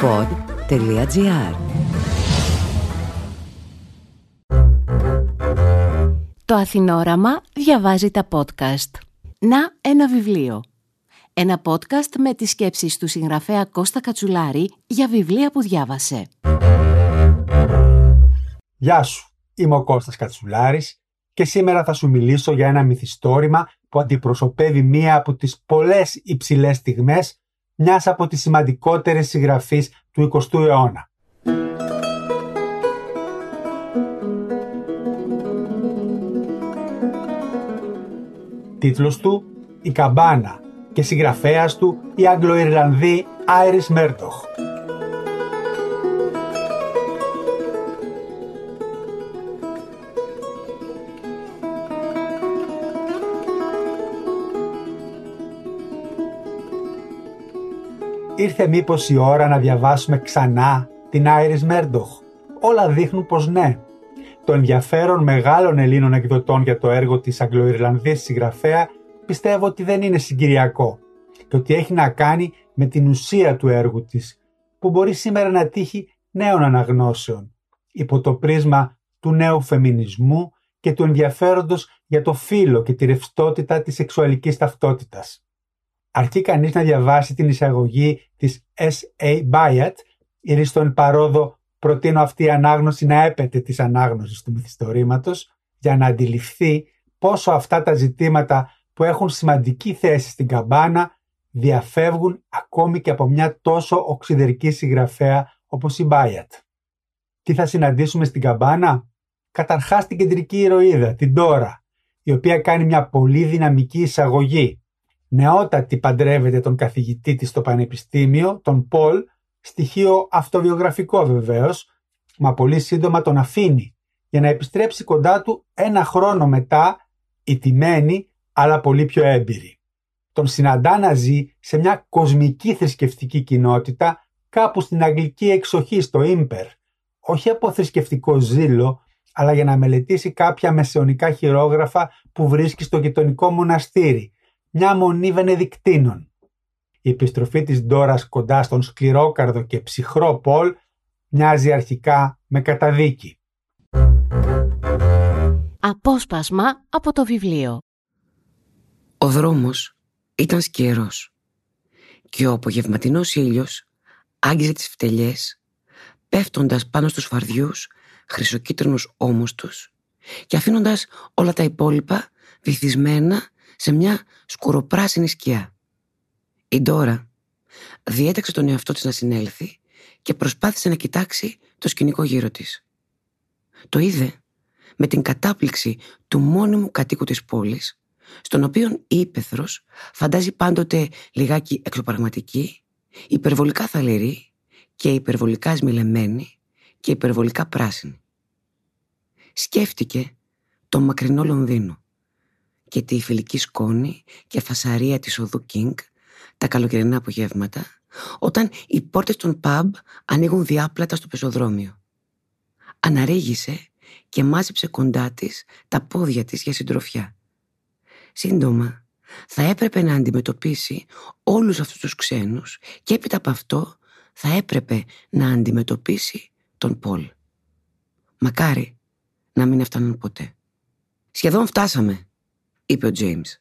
pod.gr Το Αθηνόραμα διαβάζει τα podcast. Να ένα βιβλίο. Ένα podcast με τις σκέψεις του συγγραφέα Κώστα Κατσουλάρη για βιβλία που διάβασε. Γεια σου, είμαι ο Κώστας Κατσουλάρης και σήμερα θα σου μιλήσω για ένα μυθιστόρημα που αντιπροσωπεύει μία από τις πολλές υψηλές στιγμές μιας από τις σημαντικότερες συγγραφείς του 20ου αιώνα. Τίτλος του «Η Καμπάνα» και συγγραφέας του η Αγγλοϊρλανδή Άιρις Μέρτοχ. Ήρθε μήπως η ώρα να διαβάσουμε ξανά την Άιρις Μέρντοχ. Όλα δείχνουν πως ναι. Το ενδιαφέρον μεγάλων Ελλήνων εκδοτών για το έργο της Αγγλοϊρλανδής συγγραφέα πιστεύω ότι δεν είναι συγκυριακό και ότι έχει να κάνει με την ουσία του έργου της που μπορεί σήμερα να τύχει νέων αναγνώσεων υπό το πρίσμα του νέου φεμινισμού και του ενδιαφέροντος για το φύλλο και τη ρευστότητα της σεξουαλικής ταυτότητας αρκεί κανείς να διαβάσει την εισαγωγή της S.A. Bayat, ή στον παρόδο προτείνω αυτή η ανάγνωση να έπεται της ανάγνωσης του μυθιστορήματος για να αντιληφθεί πόσο αυτά τα ζητήματα που έχουν σημαντική θέση στην καμπάνα διαφεύγουν ακόμη και από μια τόσο οξυδερκή συγγραφέα όπως η Μπάιατ. Τι θα συναντήσουμε στην καμπάνα; Καταρχάς την κεντρική ηρωίδα, την Τώρα, η οποία κάνει μια πολύ δυναμική εισαγωγή νεότατη παντρεύεται τον καθηγητή της στο πανεπιστήμιο, τον Πολ, στοιχείο αυτοβιογραφικό βεβαίως, μα πολύ σύντομα τον αφήνει για να επιστρέψει κοντά του ένα χρόνο μετά, ιτημένη αλλά πολύ πιο έμπειρη. Τον συναντά να ζει σε μια κοσμική θρησκευτική κοινότητα κάπου στην αγγλική εξοχή στο Ήμπερ, όχι από θρησκευτικό ζήλο, αλλά για να μελετήσει κάποια μεσαιωνικά χειρόγραφα που βρίσκει στο γειτονικό μοναστήρι, μια μονή Βενεδικτίνων. Η επιστροφή της Ντόρας κοντά στον σκληρόκαρδο και ψυχρό Πολ μοιάζει αρχικά με καταδίκη. Απόσπασμα από το βιβλίο Ο δρόμος ήταν σκερός και ο απογευματινός ήλιος άγγιζε τις φτελιές πέφτοντας πάνω στους φαρδιούς χρυσοκίτρινους ώμους τους και αφήνοντας όλα τα υπόλοιπα βυθισμένα σε μια σκουροπράσινη σκιά. Η Ντόρα διέταξε τον εαυτό της να συνέλθει και προσπάθησε να κοιτάξει το σκηνικό γύρω της. Το είδε με την κατάπληξη του μόνιμου κατοίκου της πόλης, στον οποίο η ύπεθρος φαντάζει πάντοτε λιγάκι εξωπραγματική, υπερβολικά θαλερή και υπερβολικά σμιλεμένη και υπερβολικά πράσινη. Σκέφτηκε το μακρινό Λονδίνο, και τη φιλική σκόνη και φασαρία της οδού Κίνγκ τα καλοκαιρινά απογεύματα όταν οι πόρτες των παμπ ανοίγουν διάπλατα στο πεζοδρόμιο. Αναρρίγησε και μάζεψε κοντά της τα πόδια της για συντροφιά. Σύντομα θα έπρεπε να αντιμετωπίσει όλους αυτούς τους ξένους και έπειτα από αυτό θα έπρεπε να αντιμετωπίσει τον Πολ. Μακάρι να μην έφταναν ποτέ. Σχεδόν φτάσαμε, είπε ο Τζέιμς.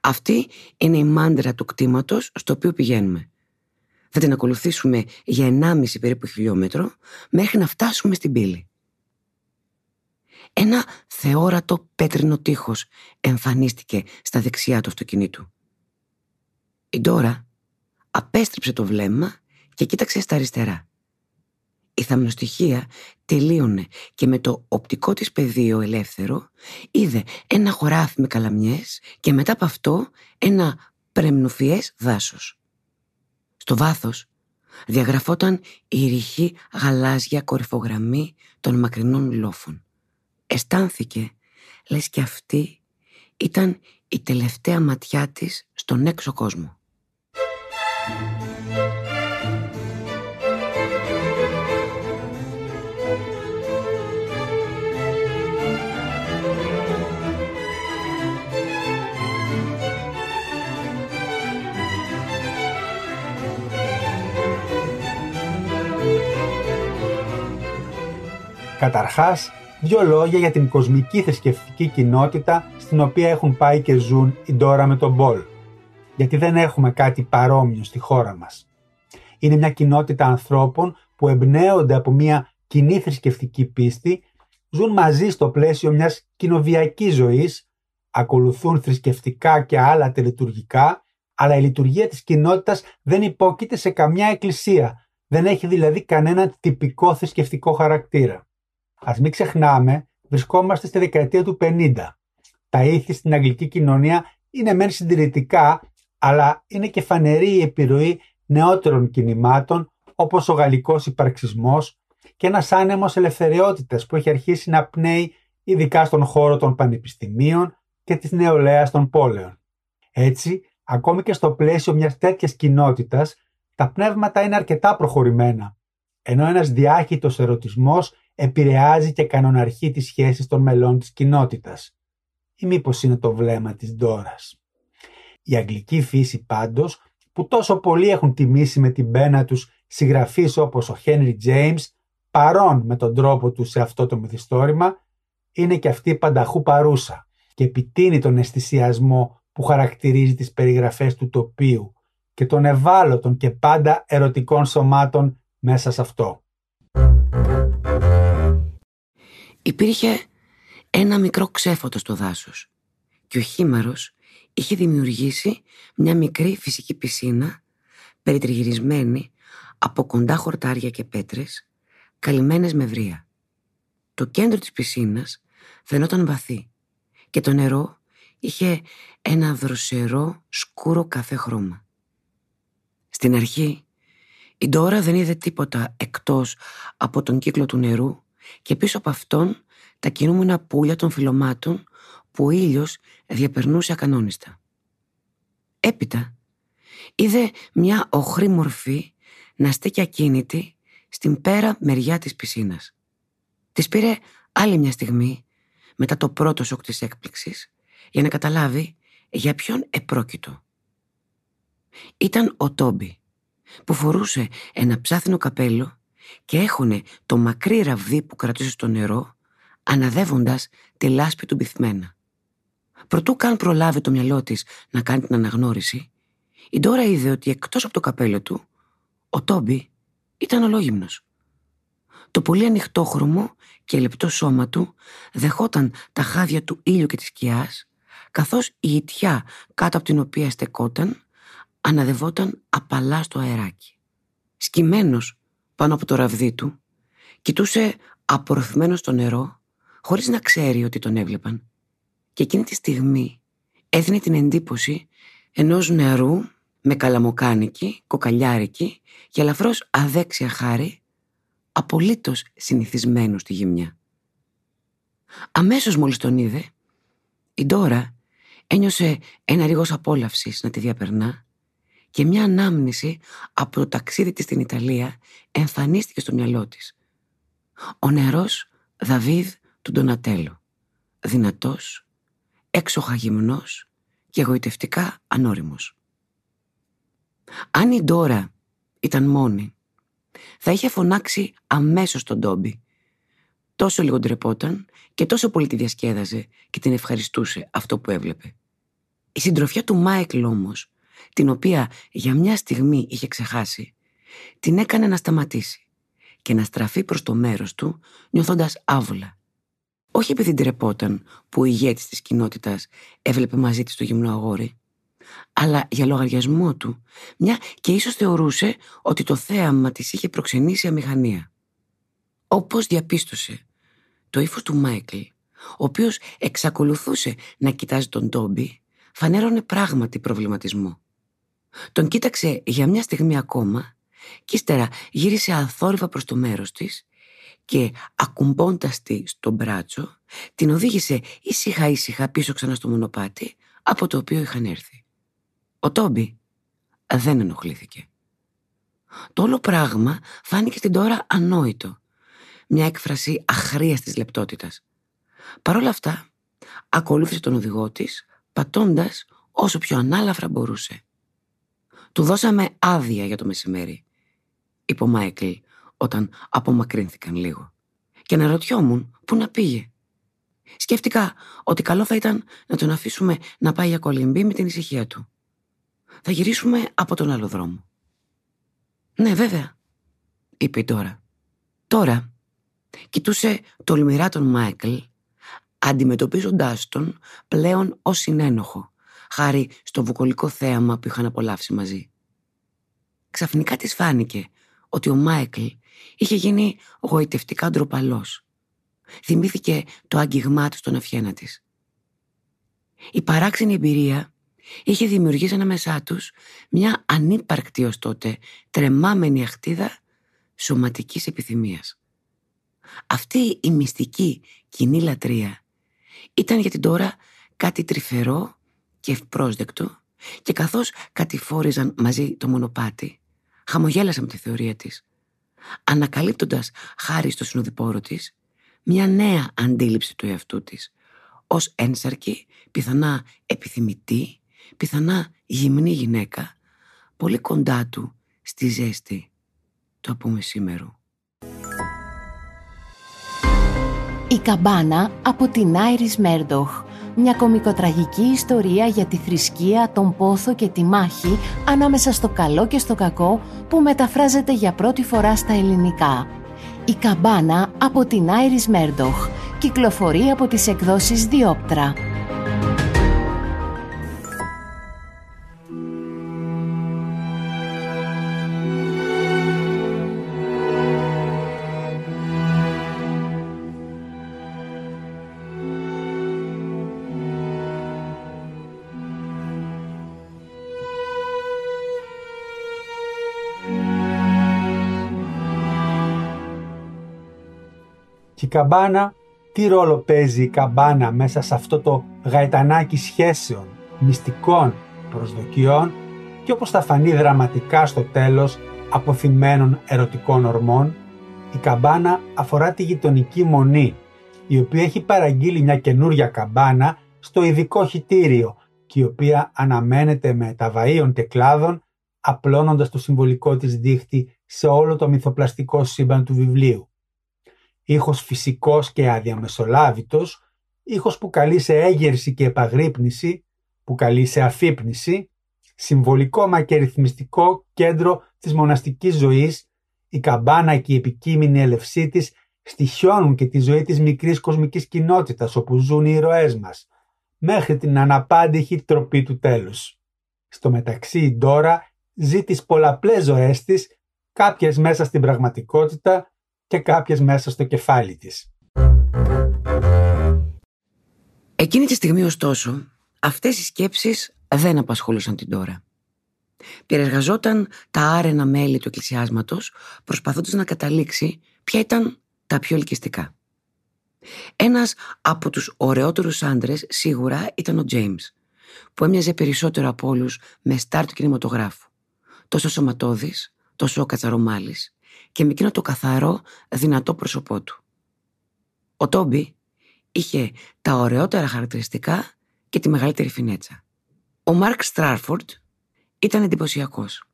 Αυτή είναι η μάντρα του κτήματος στο οποίο πηγαίνουμε. Θα την ακολουθήσουμε για 1,5 περίπου χιλιόμετρο μέχρι να φτάσουμε στην πύλη. Ένα θεόρατο πέτρινο τείχος εμφανίστηκε στα δεξιά του αυτοκινήτου. Η Ντόρα απέστρεψε το βλέμμα και κοίταξε στα αριστερά. Η θαμνοστοιχεία τελείωνε και με το οπτικό της πεδίο ελεύθερο είδε ένα χωράφι με καλαμιές και μετά από αυτό ένα πρεμνουφιές δάσος. Στο βάθος διαγραφόταν η ρηχή γαλάζια κορυφογραμμή των μακρινών λόφων. Αισθάνθηκε λες και αυτή ήταν η τελευταία ματιά της στον έξω κόσμο. Καταρχάς, δύο λόγια για την κοσμική θρησκευτική κοινότητα στην οποία έχουν πάει και ζουν η Ντόρα με τον Πολ. Γιατί δεν έχουμε κάτι παρόμοιο στη χώρα μας. Είναι μια κοινότητα ανθρώπων που εμπνέονται από μια κοινή θρησκευτική πίστη, ζουν μαζί στο πλαίσιο μιας κοινοβιακής ζωής, ακολουθούν θρησκευτικά και άλλα τελετουργικά, αλλά η λειτουργία της κοινότητας δεν υπόκειται σε καμιά εκκλησία, δεν έχει δηλαδή κανένα τυπικό θρησκευτικό χαρακτήρα. Ας μην ξεχνάμε, βρισκόμαστε στη δεκαετία του 50. Τα ήθη στην αγγλική κοινωνία είναι μεν συντηρητικά, αλλά είναι και φανερή η επιρροή νεότερων κινημάτων όπως ο γαλλικός υπαρξισμός και ένας άνεμος ελευθεριότητας που έχει αρχίσει να πνέει ειδικά στον χώρο των πανεπιστημίων και της νεολαίας των πόλεων. Έτσι, ακόμη και στο πλαίσιο μιας τέτοιας κοινότητας, τα πνεύματα είναι αρκετά προχωρημένα, ενώ ένας διάχυτος ερωτισμός επηρεάζει και κανοναρχεί τις σχέσεις των μελών της κοινότητας. Ή μήπως είναι το βλέμμα της Ντόρας. Η αγγλική φύση πάντως, που τόσο πολλοί έχουν τιμήσει με την πένα τους συγγραφείς όπως ο Henry James, παρόν με τον τρόπο του σε αυτό το μυθιστόρημα, είναι και αυτή πανταχού παρούσα και επιτείνει τον αισθησιασμό που χαρακτηρίζει τις περιγραφές του τοπίου και των ευάλωτων και πάντα ερωτικών σωμάτων μέσα σε αυτό. Υπήρχε ένα μικρό ξέφωτο στο δάσος και ο χήμαρος είχε δημιουργήσει μια μικρή φυσική πισίνα περιτριγυρισμένη από κοντά χορτάρια και πέτρες καλυμμένες με βρία. Το κέντρο της πισίνας φαινόταν βαθύ και το νερό είχε ένα δροσερό σκούρο καφέ χρώμα. Στην αρχή η Ντόρα δεν είδε τίποτα εκτός από τον κύκλο του νερού και πίσω από αυτόν τα κινούμενα πουλια των φυλωμάτων που ο ήλιος διαπερνούσε ακανόνιστα. Έπειτα είδε μια οχρή μορφή να στέκει ακίνητη στην πέρα μεριά της πισίνας. Της πήρε άλλη μια στιγμή μετά το πρώτο σοκ της έκπληξης για να καταλάβει για ποιον επρόκειτο. Ήταν ο Τόμπι που φορούσε ένα ψάθινο καπέλο και έχωνε το μακρύ ραβδί που κρατούσε στο νερό αναδεύοντας τη λάσπη του μπυθμένα. Προτού καν προλάβει το μυαλό της να κάνει την αναγνώριση, η Ντόρα είδε ότι εκτός από το καπέλο του, ο Τόμπι ήταν ολόγυμνος. Το πολύ ανοιχτόχρωμο και λεπτό σώμα του δεχόταν τα χάδια του ήλιου και της σκιάς, καθώς η ιτιά κάτω από την οποία στεκόταν αναδευόταν απαλά στο αεράκι. Σκυμμένος πάνω από το ραβδί του, κοιτούσε απορροφημένο στο νερό, χωρίς να ξέρει ότι τον έβλεπαν. Και εκείνη τη στιγμή έδινε την εντύπωση ενός νερού με καλαμοκάνικη, κοκαλιάρικη και ελαφρώς αδέξια χάρη, απολύτως συνηθισμένου στη γυμνιά. Αμέσως μόλις τον είδε, η Ντόρα ένιωσε ένα ρίγος απόλαυσης να τη διαπερνά και μια ανάμνηση από το ταξίδι της στην Ιταλία εμφανίστηκε στο μυαλό της. Ο νερός Δαβίδ του Ντονατέλο, δυνατός, έξοχα γυμνός και εγωιτευτικά ανώριμος. Αν η Ντόρα ήταν μόνη, θα είχε φωνάξει αμέσως τον Ντόμπι. Τόσο λίγο ντρεπόταν και τόσο πολύ τη διασκέδαζε και την ευχαριστούσε αυτό που έβλεπε. Η συντροφιά του Μάικλ όμως την οποία για μια στιγμή είχε ξεχάσει, την έκανε να σταματήσει και να στραφεί προς το μέρος του νιώθοντας άβολα. Όχι επειδή ντρεπόταν που ο ηγέτης της κοινότητας έβλεπε μαζί της το γυμνό αγόρι, αλλά για λογαριασμό του, μια και ίσως θεωρούσε ότι το θέαμα της είχε προξενήσει αμηχανία. Όπως διαπίστωσε, το ύφος του Μάικλ, ο οποίος εξακολουθούσε να κοιτάζει τον Τόμπι, φανέρωνε πράγματι προβληματισμό. Τον κοίταξε για μια στιγμή ακόμα και ύστερα γύρισε αθόρυβα προς το μέρος της και ακουμπώντας τη στο μπράτσο την οδήγησε ήσυχα ήσυχα πίσω ξανά στο μονοπάτι από το οποίο είχαν έρθει. Ο Τόμπι δεν ενοχλήθηκε. Το όλο πράγμα φάνηκε στην τώρα ανόητο. Μια έκφραση αχρίαστης λεπτότητας. Παρ' όλα αυτά, ακολούθησε τον οδηγό της, πατώντας όσο πιο ανάλαφρα μπορούσε. Του δώσαμε άδεια για το μεσημέρι, είπε ο Μάικλ όταν απομακρύνθηκαν λίγο. και αναρωτιόμουν πού να πήγε. Σκέφτηκα ότι καλό θα ήταν να τον αφήσουμε να πάει για κολυμπή με την ησυχία του. Θα γυρίσουμε από τον άλλο δρόμο. Ναι, βέβαια, είπε τώρα. Τώρα κοιτούσε τολμηρά τον Μάικλ, αντιμετωπίζοντάς τον πλέον ως συνένοχο, χάρη στο βουκολικό θέαμα που είχαν απολαύσει μαζί. Ξαφνικά της φάνηκε ότι ο Μάικλ είχε γίνει γοητευτικά ντροπαλός. Θυμήθηκε το άγγιγμά του στον αυχένα της. Η παράξενη εμπειρία είχε δημιουργήσει ανάμεσά τους μια ανύπαρκτη ως τότε τρεμάμενη αχτίδα σωματικής επιθυμίας. Αυτή η μυστική κοινή λατρεία ήταν για την τώρα κάτι τρυφερό και ευπρόσδεκτο και καθώς κατηφόριζαν μαζί το μονοπάτι, χαμογέλασα με τη θεωρία της, ανακαλύπτοντας χάρη στο συνοδοιπόρο της μια νέα αντίληψη του εαυτού της, ως ένσαρκη, πιθανά επιθυμητή, πιθανά γυμνή γυναίκα, πολύ κοντά του στη ζέστη του απομεσήμερου. Η καμπάνα από την Άιρις Μέρντοχ. Μια κομικοτραγική ιστορία για τη θρησκεία, τον πόθο και τη μάχη ανάμεσα στο καλό και στο κακό που μεταφράζεται για πρώτη φορά στα ελληνικά. Η καμπάνα από την Άιρις Μέρντοχ κυκλοφορεί από τις εκδόσεις Διόπτρα. Καμπάνα, τι ρόλο παίζει η καμπάνα μέσα σε αυτό το γαϊτανάκι σχέσεων, μυστικών προσδοκιών και όπως θα φανεί δραματικά στο τέλος αποθυμένων ερωτικών ορμών, η καμπάνα αφορά τη γειτονική μονή, η οποία έχει παραγγείλει μια καινούρια καμπάνα στο ειδικό χιτήριο και η οποία αναμένεται με ταβαΐων και κλάδων απλώνοντας το συμβολικό της δίχτυ σε όλο το μυθοπλαστικό σύμπαν του βιβλίου ήχος φυσικός και αδιαμεσολάβητος, ήχος που καλεί σε έγερση και επαγρύπνηση, που καλεί σε αφύπνιση, συμβολικό μα και ρυθμιστικό κέντρο της μοναστικής ζωής, η καμπάνα και η επικείμενη έλευσή της στοιχιώνουν και τη ζωή της μικρής κοσμικής κοινότητας όπου ζουν οι ηρωές μας, μέχρι την αναπάντηχη τροπή του τέλους. Στο μεταξύ η Ντόρα ζει τις πολλαπλές ζωές της, κάποιες μέσα στην πραγματικότητα, και κάποιες μέσα στο κεφάλι της. Εκείνη τη στιγμή ωστόσο, αυτές οι σκέψεις δεν απασχολούσαν την τώρα. Περιεργαζόταν τα άρενα μέλη του εκκλησιάσματος, προσπαθώντας να καταλήξει ποια ήταν τα πιο ελκυστικά. Ένας από τους ωραιότερους άντρες σίγουρα ήταν ο Τζέιμς, που έμοιαζε περισσότερο από όλους με στάρ του κινηματογράφου. Τόσο σωματώδης, τόσο κατσαρομάλης και με εκείνο το καθαρό, δυνατό πρόσωπό του. Ο Τόμπι είχε τα ωραιότερα χαρακτηριστικά και τη μεγαλύτερη φινέτσα. Ο Μάρκ Στράρφορντ ήταν εντυπωσιακός.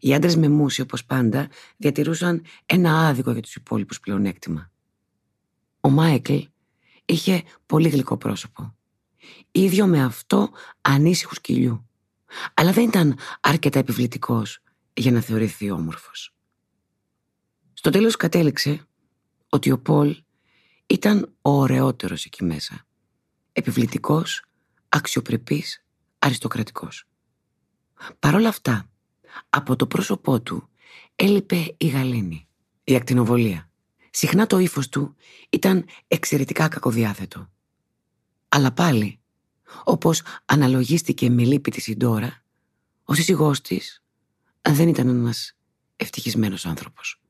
Οι άντρες με μουσι, όπως πάντα, διατηρούσαν ένα άδικο για τους υπόλοιπους πλεονέκτημα. Ο Μάικλ είχε πολύ γλυκό πρόσωπο. ίδιο με αυτό ανήσυχου σκυλιού. Αλλά δεν ήταν αρκετά επιβλητικός για να θεωρηθεί όμορφος. Στο τέλος κατέληξε ότι ο Πολ ήταν ο ωραιότερος εκεί μέσα. Επιβλητικός, αξιοπρεπής, αριστοκρατικός. Παρ' όλα αυτά, από το πρόσωπό του έλειπε η γαλήνη, η ακτινοβολία. Συχνά το ύφος του ήταν εξαιρετικά κακοδιάθετο. Αλλά πάλι, όπως αναλογίστηκε με λύπη της Ιντόρα, ο σύζυγός της δεν ήταν ένας ευτυχισμένος άνθρωπος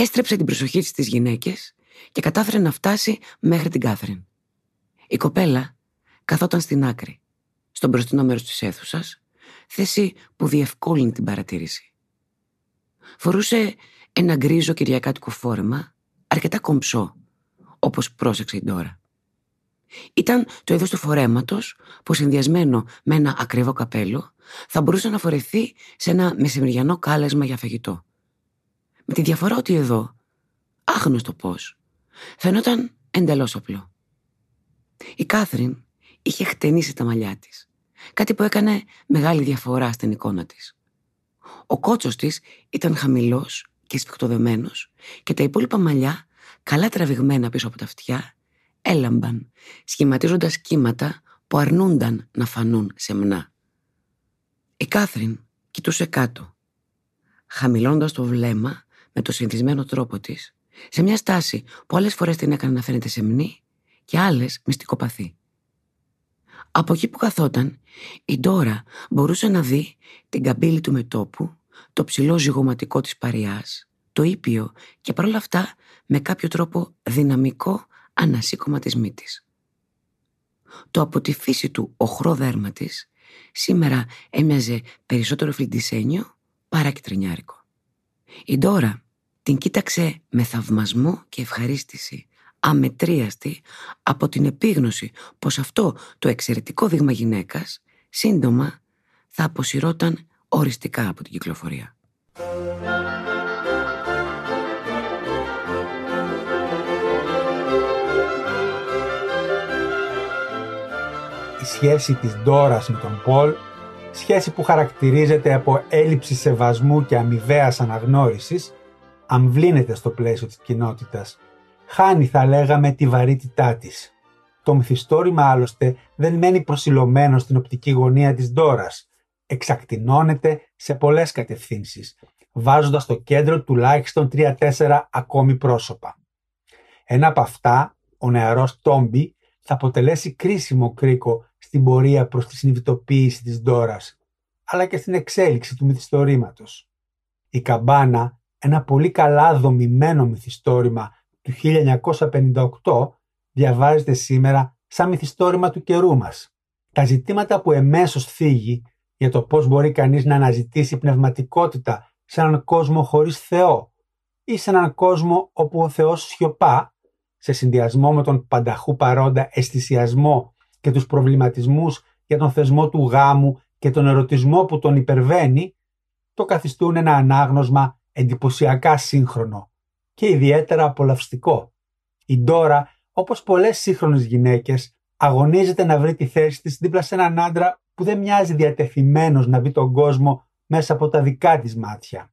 έστρεψε την προσοχή της στις γυναίκες και κατάφερε να φτάσει μέχρι την Κάθριν. Η κοπέλα καθόταν στην άκρη, στο μπροστινό μέρος της αίθουσας, θέση που διευκόλυνε την παρατήρηση. Φορούσε ένα γκρίζο κυριακάτικο φόρεμα, αρκετά κομψό, όπως πρόσεξε η Ντόρα. Ήταν το είδος του φορέματος που συνδυασμένο με ένα ακριβό καπέλο θα μπορούσε να φορεθεί σε ένα μεσημεριανό κάλεσμα για φαγητό. Με τη διαφορά ότι εδώ, άγνωστο πώς, φαινόταν εντελώς απλό. Η Κάθριν είχε χτενίσει τα μαλλιά της, κάτι που έκανε μεγάλη διαφορά στην εικόνα της. Ο κότσος της ήταν χαμηλός και σφιχτοδεμένος και τα υπόλοιπα μαλλιά, καλά τραβηγμένα πίσω από τα αυτιά, έλαμπαν, σχηματίζοντας κύματα που αρνούνταν να φανούν σεμνά. Η Κάθριν κοιτούσε κάτω, χαμηλώντας το βλέμμα με το συνηθισμένο τρόπο της, σε μια στάση που άλλες φορές την έκανε να φαίνεται σεμνή και άλλες μυστικοπαθή. Από εκεί που καθόταν, η Ντόρα μπορούσε να δει την καμπύλη του μετόπου, το ψηλό ζυγωματικό της παριάς, το ήπιο και παρόλα αυτά με κάποιο τρόπο δυναμικό ανασύκωμα της μύτης. Το από τη φύση του οχρό δέρμα της σήμερα έμοιαζε περισσότερο φλιντισένιο παρά τρινιάρικο. Η Ντόρα την κοίταξε με θαυμασμό και ευχαρίστηση, αμετρίαστη από την επίγνωση πως αυτό το εξαιρετικό δείγμα γυναίκας σύντομα θα αποσυρώταν οριστικά από την κυκλοφορία. Η σχέση της Ντόρας με τον Πολ, σχέση που χαρακτηρίζεται από έλλειψη σεβασμού και αμοιβαίας αναγνώρισης, αμβλύνεται στο πλαίσιο της κοινότητας. Χάνει θα λέγαμε τη βαρύτητά της. Το μυθιστόρημα άλλωστε δεν μένει προσιλωμένο στην οπτική γωνία της Ντόρας. Εξακτηνώνεται σε πολλές κατευθύνσεις, βάζοντας στο κέντρο τουλάχιστον 3-4 ακόμη πρόσωπα. Ένα από αυτά, ο νεαρός Τόμπι, θα αποτελέσει κρίσιμο κρίκο στην πορεία προς τη συνειδητοποίηση της Ντόρας, αλλά και στην εξέλιξη του μυθιστορήματος. Η καμπάνα ένα πολύ καλά δομημένο μυθιστόρημα του 1958 διαβάζεται σήμερα σαν μυθιστόρημα του καιρού μας. Τα ζητήματα που εμέσως θίγει για το πώς μπορεί κανείς να αναζητήσει πνευματικότητα σε έναν κόσμο χωρίς Θεό ή σε έναν κόσμο όπου ο Θεός σιωπά σε συνδυασμό με τον πανταχού παρόντα αισθησιασμό και τους προβληματισμούς για τον θεσμό του γάμου και τον ερωτισμό που τον υπερβαίνει, το καθιστούν ένα ανάγνωσμα εντυπωσιακά σύγχρονο και ιδιαίτερα απολαυστικό. Η Ντόρα, όπως πολλές σύγχρονες γυναίκες, αγωνίζεται να βρει τη θέση της δίπλα σε έναν άντρα που δεν μοιάζει διατεθειμένος να δει τον κόσμο μέσα από τα δικά της μάτια.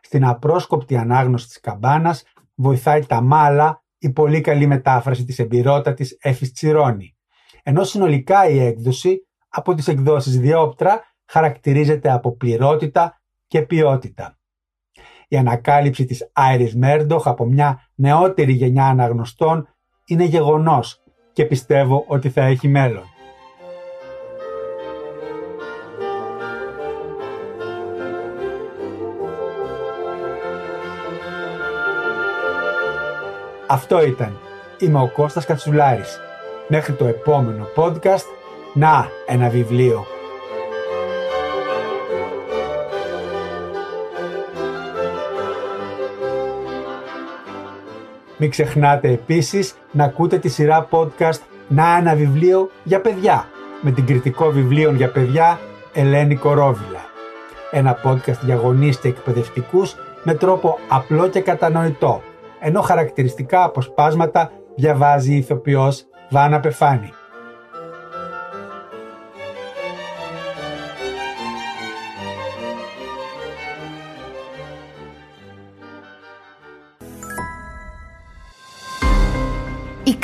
Στην απρόσκοπτη ανάγνωση της καμπάνας βοηθάει τα μάλα η πολύ καλή μετάφραση της εμπειρότατης Έφης Τσιρόνη. Ενώ συνολικά η έκδοση από τις εκδόσεις Διόπτρα χαρακτηρίζεται από πληρότητα και ποιότητα η ανακάλυψη της Iris Murdoch από μια νεότερη γενιά αναγνωστών είναι γεγονός και πιστεύω ότι θα έχει μέλλον. Αυτό ήταν. Είμαι ο Κώστας Κατσουλάρης. Μέχρι το επόμενο podcast, να ένα βιβλίο. Μην ξεχνάτε επίσης να ακούτε τη σειρά podcast «Να ένα βιβλίο για παιδιά» με την κριτικό βιβλίων για παιδιά Ελένη Κορόβιλα. Ένα podcast για γονείς και εκπαιδευτικούς με τρόπο απλό και κατανοητό, ενώ χαρακτηριστικά αποσπάσματα διαβάζει η ηθοποιός Βάνα Πεφάνη.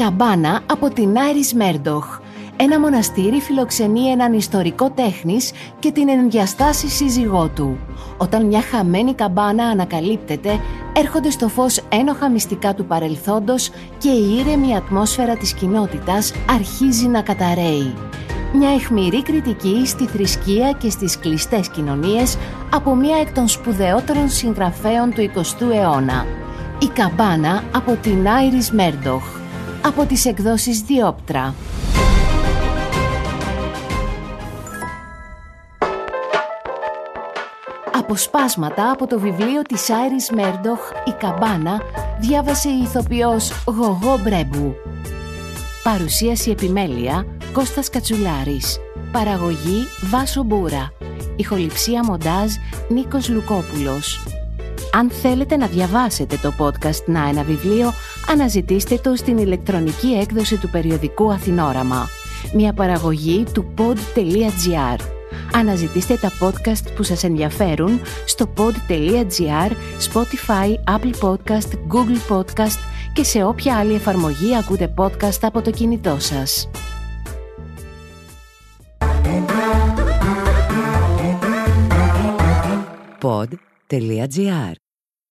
Καμπάνα από την Άιρις Μέρντοχ. Ένα μοναστήρι φιλοξενεί έναν ιστορικό τέχνης και την ενδιαστάση σύζυγό του. Όταν μια χαμένη καμπάνα ανακαλύπτεται, έρχονται στο φως ένοχα μυστικά του παρελθόντος και η ήρεμη ατμόσφαιρα της κοινότητας αρχίζει να καταραίει. Μια αιχμηρή κριτική στη θρησκεία και στις κλειστές κοινωνίες από μια εκ των σπουδαιότερων συγγραφέων του 20ου αιώνα. Η καμπάνα από την Άιρις Μέρντοχ από τις εκδόσεις Διόπτρα. Αποσπάσματα από το βιβλίο της Άιρις Μέρντοχ «Η Καμπάνα» διάβασε η ηθοποιός Γογό Μπρέμπου. Παρουσίαση επιμέλεια Κώστας Κατσουλάρης. Παραγωγή Βάσο Μπούρα. Ηχοληψία μοντάζ Νίκος Λουκόπουλος. Αν θέλετε να διαβάσετε το podcast «Να ένα βιβλίο», αναζητήστε το στην ηλεκτρονική έκδοση του περιοδικού Αθηνόραμα. Μια παραγωγή του pod.gr. Αναζητήστε τα podcast που σας ενδιαφέρουν στο pod.gr, Spotify, Apple Podcast, Google Podcast και σε όποια άλλη εφαρμογή ακούτε podcast από το κινητό σας. Pod.gr.